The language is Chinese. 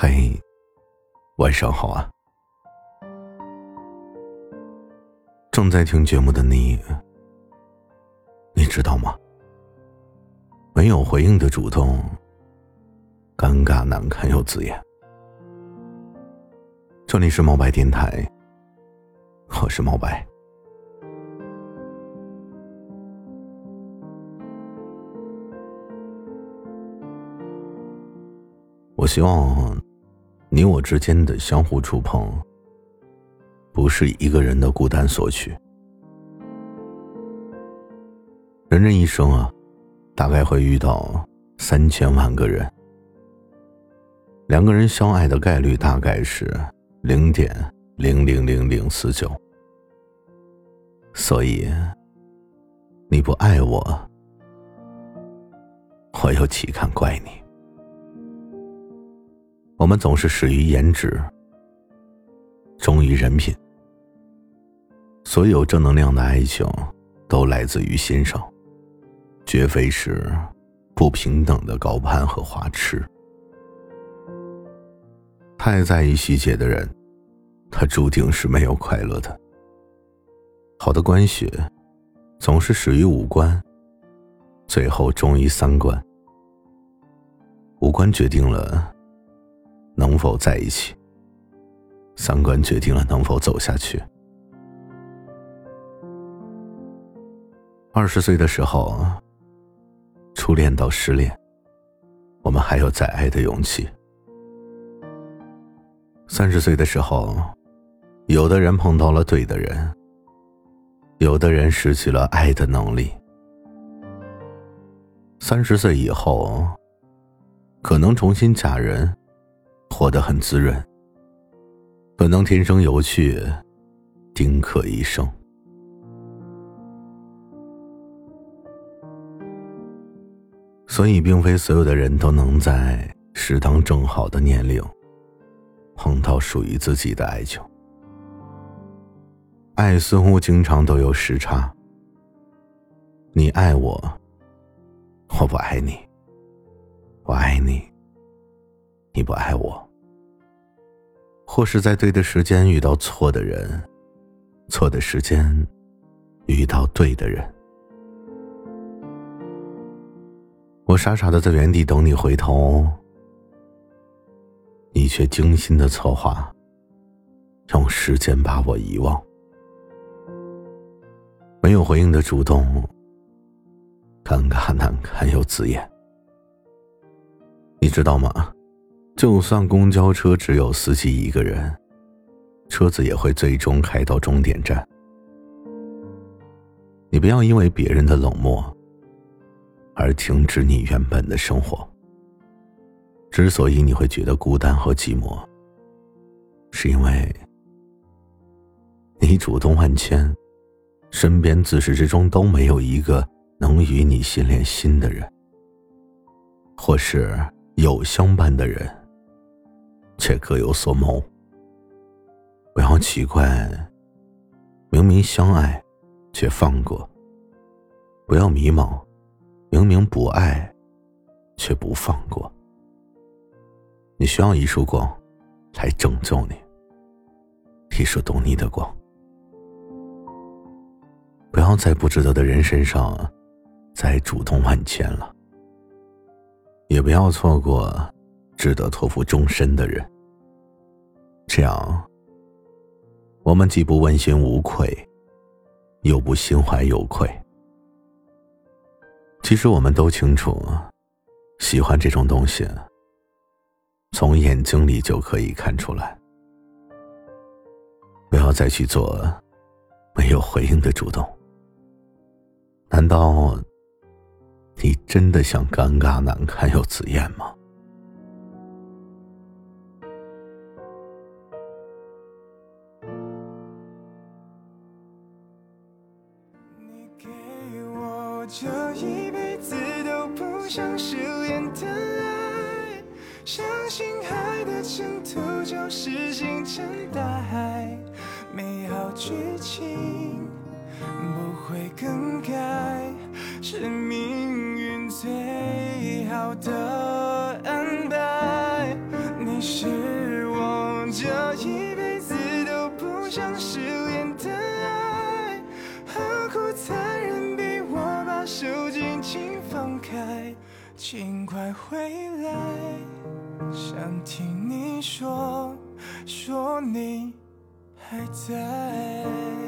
嘿，晚上好啊！正在听节目的你，你知道吗？没有回应的主动，尴尬难堪又刺眼。这里是猫白电台，我是猫白。我希望。你我之间的相互触碰，不是一个人的孤单索取。人这一生啊，大概会遇到三千万个人，两个人相爱的概率大概是零点零零零零四九。所以，你不爱我，我又岂敢怪你？我们总是始于颜值，忠于人品。所有正能量的爱情，都来自于欣赏，绝非是不平等的高攀和花痴。太在意细节的人，他注定是没有快乐的。好的关系，总是始于五官，最后忠于三观。五官决定了。能否在一起？三观决定了能否走下去。二十岁的时候，初恋到失恋，我们还有再爱的勇气。三十岁的时候，有的人碰到了对的人，有的人失去了爱的能力。三十岁以后，可能重新嫁人。活得很滋润，可能天生有趣，丁克一生。所以，并非所有的人都能在适当正好的年龄，碰到属于自己的爱情。爱似乎经常都有时差。你爱我，我不爱你；我爱你，你不爱我。或是在对的时间遇到错的人，错的时间遇到对的人。我傻傻的在原地等你回头，你却精心的策划，用时间把我遗忘。没有回应的主动，尴尬难堪又自厌。你知道吗？就算公交车只有司机一个人，车子也会最终开到终点站。你不要因为别人的冷漠而停止你原本的生活。之所以你会觉得孤单和寂寞，是因为你主动万千，身边自始至终都没有一个能与你心连心的人，或是有相伴的人。却各有所谋。不要奇怪，明明相爱，却放过；不要迷茫，明明不爱，却不放过。你需要一束光，来拯救你，一束懂你的光。不要在不值得的人身上再主动万千了，也不要错过。值得托付终身的人，这样，我们既不问心无愧，又不心怀有愧。其实我们都清楚，喜欢这种东西，从眼睛里就可以看出来。不要再去做没有回应的主动。难道你真的想尴尬难堪又自厌吗？这一辈子都不想失联的爱相信爱的征途就是星辰大海。美好剧情不会更改是命运最好的安排。你是我这一辈子都不想失请快回来，想听你说，说你还在。